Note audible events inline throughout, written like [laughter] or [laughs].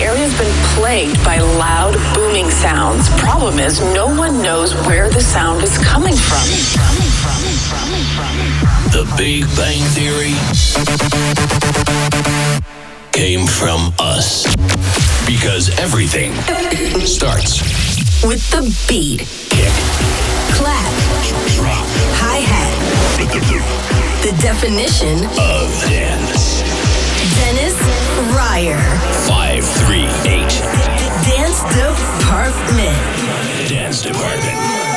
area's been plagued by loud, booming sounds. Problem is, no one knows where the sound is coming from. The Big Bang Theory came from us. Because everything starts with the beat. Kick. Clap. Drop. Hi-hat. [laughs] The definition of dance. Dennis Ruyer. 538. Dance Department. Dance Department.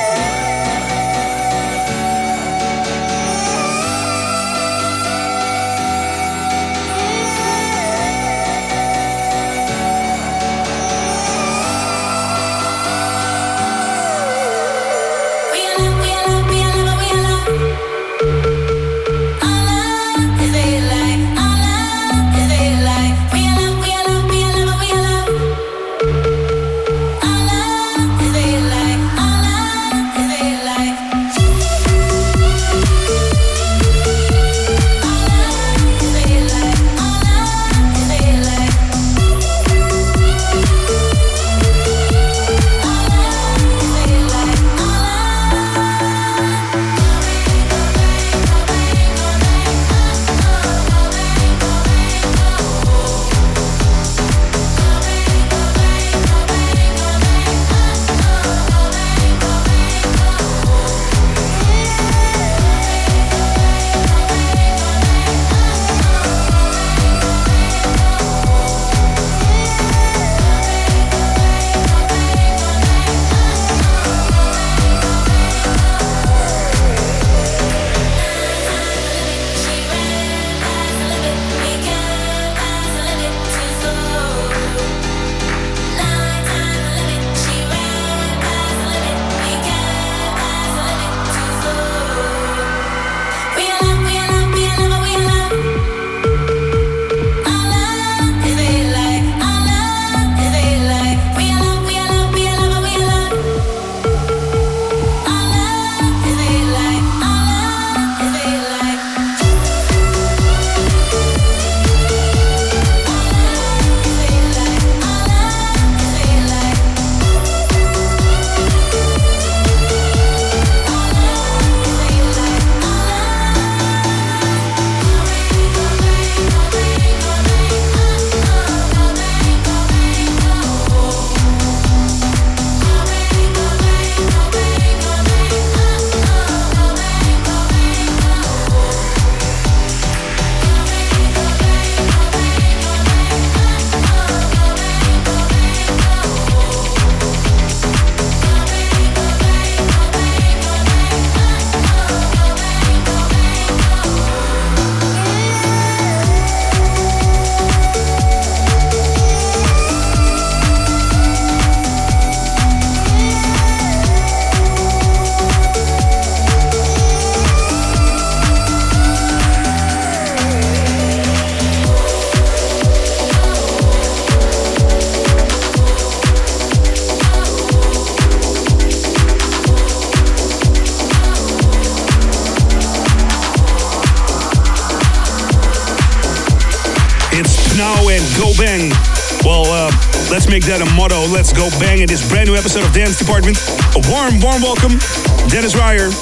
Make that a motto. Let's go bang in this brand new episode of Dance Department. A warm, warm welcome, Dennis Ruyer.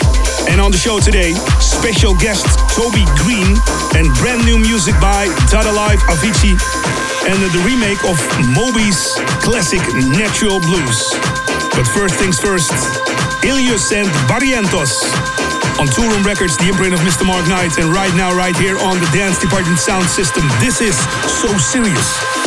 And on the show today, special guest Toby Green and brand new music by Dada Life Avicii and the remake of Moby's classic Natural Blues. But first things first, Illyus and Barrientos on Toolroom Records, the imprint of Mr. Mark Knight, and right now, right here on the Dance Department Sound System. This is So Serious.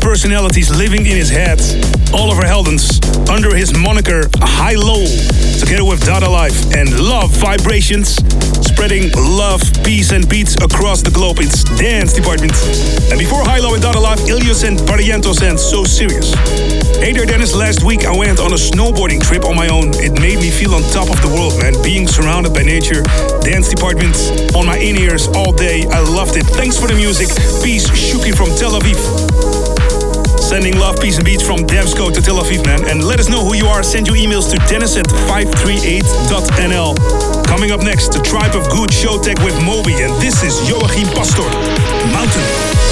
Personalities living in his head, Oliver Heldens, under his moniker HI-LO, together with Dada Life and Love Vibrations, spreading love, peace, and beats across the globe. It's Dance Department. And before HI-LO and Dada Life, Illyus and Barrientos and So Serious. Hey there, Dennis. Last week I went on a snowboarding trip on my own. It made me feel on top of the world, man. Being surrounded by nature, dance department on my in ears all day. I loved it. Thanks for the music. Peace, Shuki from Tel Aviv. Sending love, peace, and beats from Damsco to Tel Aviv, man. And let us know who you are. Send your emails to dennis at 538.nl. Coming up next, the Tribe of Good Showtek with Moby. And this is Joachim Pastor, Mountain.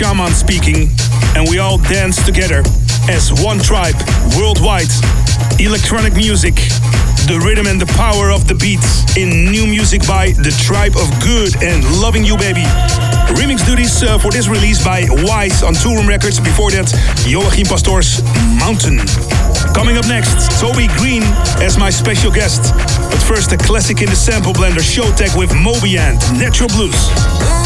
Shaman speaking, and we all dance together as one tribe worldwide. Electronic music, the rhythm and the power of the beats in new music by The Tribe of Good and Loving You Baby. Remix duties uh, for this release by Wise on Toolroom Records. Before that, Joachim Pastor's Mountain. Coming up next, Toby Green as my special guest. But first, a classic in the sample blender, Showtek with Moby and Natural Blues.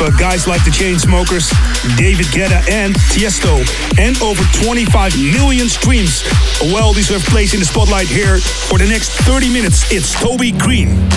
Of uh, guys like the Chainsmokers, David Guetta, and Tiesto, and over 25 million streams. A well deserved place in the spotlight here for the next 30 minutes. It's Toby Green.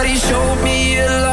Somebody showed me a life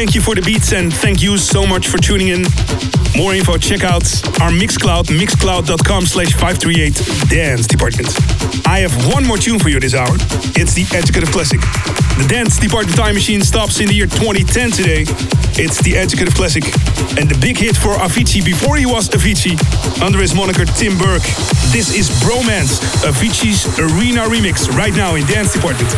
thank you for the beats and thank you so much for tuning in. More info, check out our Mixcloud, mixcloud.com slash 538 Dance Department. I have one more tune for you this hour. It's the Educative Classic. The Dance Department Time Machine stops in the year 2010 today. It's the Educative Classic. And the big hit for Avicii before he was Avicii, under his moniker Tim Berg. This is Bromance, Avicii's Arena remix, right now in Dance Department.